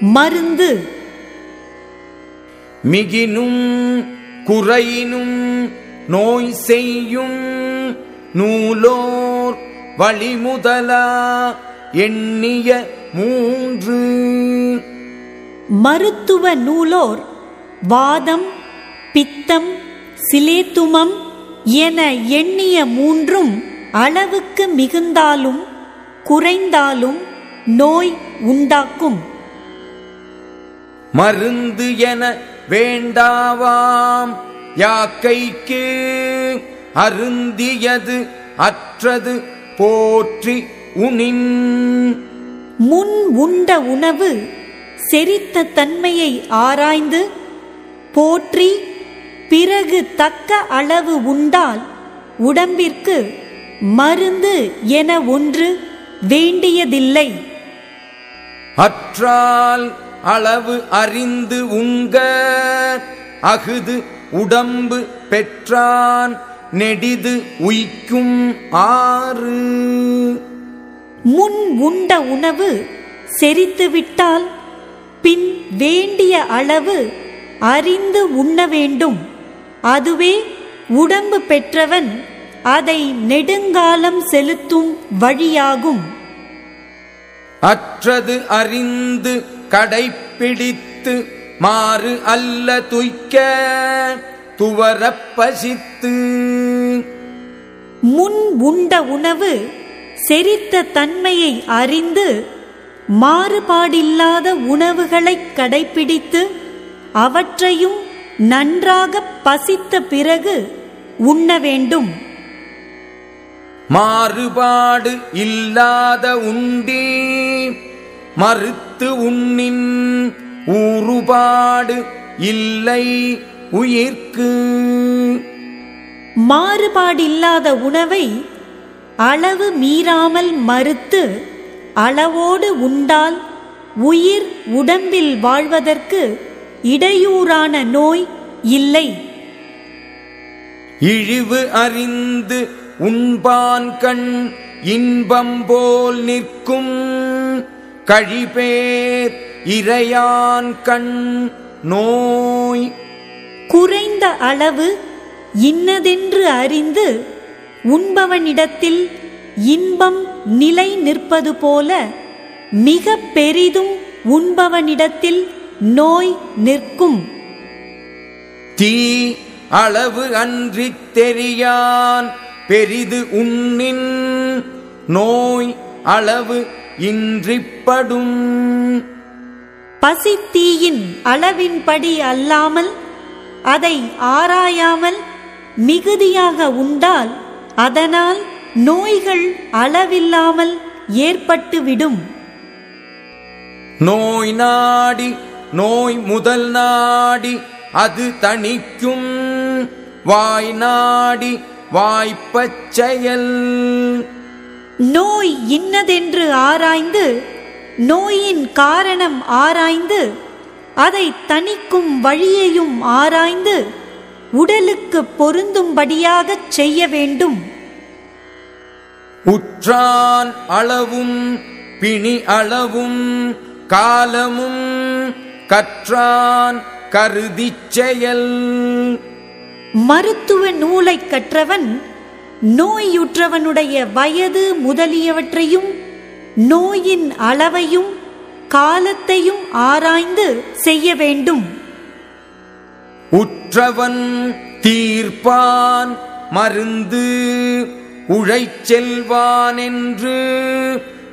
மருந்து. மிகினும் குறையினும் நோய் செய்யும் நூலோர் வழிமுதலா எண்ணிய மூன்று. மருத்துவ நூலோர் வாதம் பித்தம் சிலேத்துமம் என எண்ணிய மூன்றும் அளவுக்கு மிகுந்தாலும் குறைந்தாலும் நோய் உண்டாக்கும். மருந்து என வேண்டாவாம். யாக்கைக்கு அருந்தியது அற்றது போற்றி உணின் முன் உண்ட உணவு செரித்த தன்மையை ஆராய்ந்து போற்றி பிறகு தக்க அளவு உண்டால் உடம்பிற்கு மருந்து என ஒன்று வேண்டியதில்லை. அற்றால் அளவு அறிந்து உங்க. அகுது உடம்பு பெற்றான் நெடிது உய்க்கும் ஆறு. முன் உண்ட உணவு செரித்துவிட்டால் பின் வேண்டிய அளவு அறிந்து உண்ண வேண்டும். அதுவே உடம்பு பெற்றவன் அதை நெடுங்காலம் செலுத்தும் வழியாகும். அற்றது அறிந்து கடைப்பிடித்து மாறு அல்ல துய்க்க துவரப் பசித்து. முன் உண்ட உணவு செரித்த தன்மையை அறிந்து மாறுபாடில்லாத உணவுகளைக் கடைப்பிடித்து அவற்றையும் நன்றாக பசித்த பிறகு உண்ண வேண்டும். மாறுபாடு இல்லாத உண்டி. மறுத்து உண்ணின் ஊறுபாடு இல்லை உயிர்க்கு. மாறுபாடில்லாத உணவை அளவு மீறாமல் மறுத்து அளவோடு உண்டால் உயிர் உடம்பில் வாழ்வதற்கு இடையூறான நோய் இல்லை. இழிவு அறிந்து உண்பான் கண் இன்பம் போல் நிற்கும். கழிபேர் இறையான் கண் நோய். குறைந்த அளவு இன்னதென்று அறிந்து உண்பவனிடத்தில் இன்பம் நிலை நிற்பது போல மிக பெரிதும் உண்பவனிடத்தில் நோய் நிற்கும். தீ அளவு அன்றித் தெரியான் பெரிது உண்ணின் நோய் அளவு இன்றிப்படும். பசித்தீயின் அளவின்படி அல்லாமல் அதை ஆராயாமல் மிகுதியாக உண்டால் அதனால் நோய்கள் அளவில்லாமல் ஏற்பட்டுவிடும். நோய் நாடி நோய் முதல் நாடி அது தணிக்கும். வாய் நாடி வாய்ப்பச் செயல். நோய் இன்னதென்று ஆராய்ந்து நோயின் காரணம் ஆராய்ந்து அதை தணிக்கும் வழியையும் ஆராய்ந்து உடலுக்கு பொருந்தும்படியாகச் செய்ய வேண்டும். உற்றான் அளவும் பிணி அளவும் காலமும் கற்றான் கருதிச் செயல். மருத்துவ நூலைக் கற்றவன் நோயுற்றவனுடைய வயது முதலியவற்றையும் நோயின் அளவையும் காலத்தையும் ஆராய்ந்து செய்ய வேண்டும். உற்றவன் தீர்ப்பான் மருந்து உழைச்செல்வான் என்று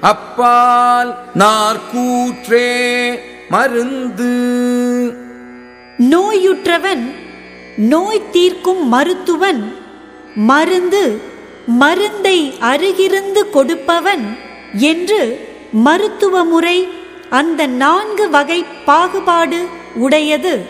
அப்பால் நாற்கூற்றே மருந்து. நோயுற்றவன் நோய் தீர்க்கும் மருத்துவன் மருந்து மருந்தை அருகிருந்து கொடுப்பவன் என்று மருத்துவ முறை அந்த நான்கு வகை பாகுபாடு உடையது.